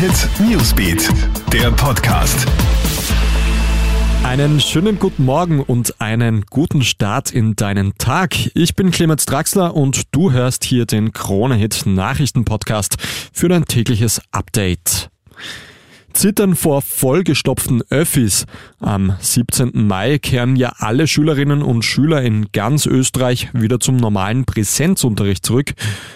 Hit Newsbeat, der Podcast. Einen schönen guten Morgen und einen guten Start in deinen Tag. Ich bin Clemens Draxler und du hörst hier den Krone Hit Nachrichten Podcast für dein tägliches Update. Zittern vor vollgestopften Öffis. Am 17. Mai kehren ja alle Schülerinnen und Schüler in ganz Österreich wieder zum normalen Präsenzunterricht zurück.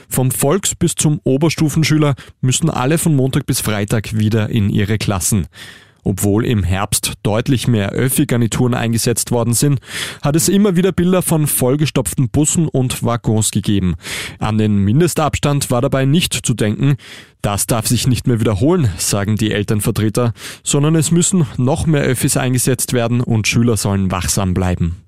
Vom Volks- bis zum Oberstufenschüler müssen alle von Montag bis Freitag wieder in ihre Klassen. Obwohl im Herbst deutlich mehr Öffi-Garnituren eingesetzt worden sind, hat es immer wieder Bilder von vollgestopften Bussen und Waggons gegeben. An den Mindestabstand war dabei nicht zu denken. Das darf sich nicht mehr wiederholen, sagen die Elternvertreter, sondern es müssen noch mehr Öffis eingesetzt werden und Schüler sollen wachsam bleiben.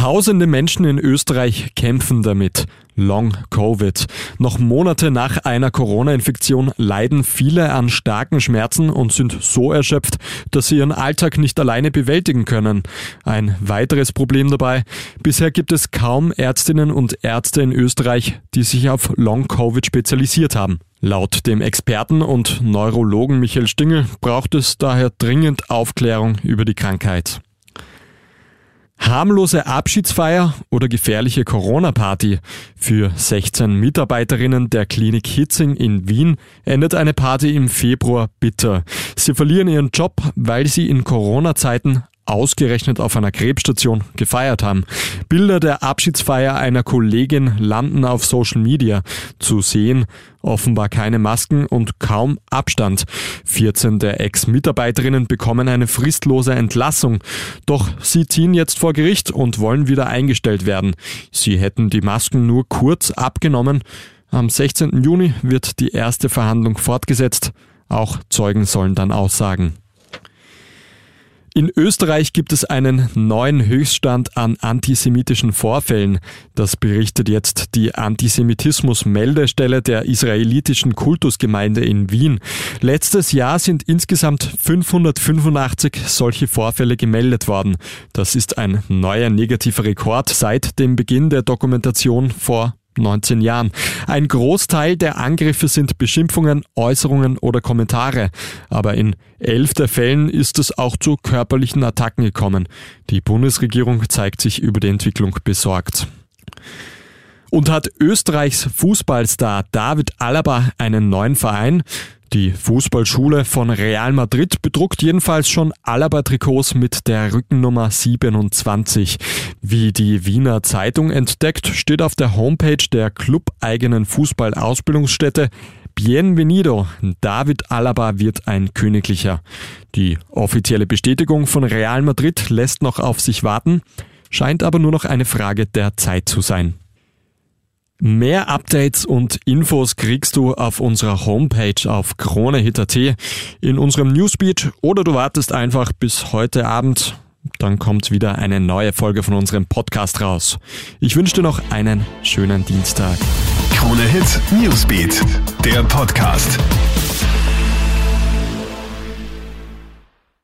Tausende Menschen in Österreich kämpfen damit. Long Covid. Noch Monate nach einer Corona-Infektion leiden viele an starken Schmerzen und sind so erschöpft, dass sie ihren Alltag nicht alleine bewältigen können. Ein weiteres Problem dabei, bisher gibt es kaum Ärztinnen und Ärzte in Österreich, die sich auf Long Covid spezialisiert haben. Laut dem Experten und Neurologen Michael Stingel braucht es daher dringend Aufklärung über die Krankheit. Harmlose Abschiedsfeier oder gefährliche Corona-Party. Für 16 Mitarbeiterinnen der Klinik Hitzing in Wien endet eine Party im Februar bitter. Sie verlieren ihren Job, weil sie in Corona-Zeiten ausgerechnet auf einer Krebsstation gefeiert haben. Bilder der Abschiedsfeier einer Kollegin landen auf Social Media. Zu sehen offenbar keine Masken und kaum Abstand. 14 der Ex-Mitarbeiterinnen bekommen eine fristlose Entlassung. Doch sie ziehen jetzt vor Gericht und wollen wieder eingestellt werden. Sie hätten die Masken nur kurz abgenommen. Am 16. Juni wird die erste Verhandlung fortgesetzt. Auch Zeugen sollen dann aussagen. In Österreich gibt es einen neuen Höchststand an antisemitischen Vorfällen. Das berichtet jetzt die Antisemitismus-Meldestelle der israelitischen Kultusgemeinde in Wien. Letztes Jahr sind insgesamt 585 solche Vorfälle gemeldet worden. Das ist ein neuer negativer Rekord seit dem Beginn der Dokumentation vor 19 Jahren. Ein Großteil der Angriffe sind Beschimpfungen, Äußerungen oder Kommentare. Aber in elf der Fällen ist es auch zu körperlichen Attacken gekommen. Die Bundesregierung zeigt sich über die Entwicklung besorgt. Und hat Österreichs Fußballstar David Alaba einen neuen Verein? Die Fußballschule von Real Madrid bedruckt jedenfalls schon Alaba-Trikots mit der Rückennummer 27. Wie die Wiener Zeitung entdeckt, steht auf der Homepage der clubeigenen Fußballausbildungsstätte Bienvenido, David Alaba wird ein Königlicher. Die offizielle Bestätigung von Real Madrid lässt noch auf sich warten, scheint aber nur noch eine Frage der Zeit zu sein. Mehr Updates und Infos kriegst du auf unserer Homepage auf kronehit.at, in unserem Newsbeat oder du wartest einfach bis heute Abend. Dann kommt wieder eine neue Folge von unserem Podcast raus. Ich wünsche dir noch einen schönen Dienstag. Krone Hit Newsbeat, der Podcast.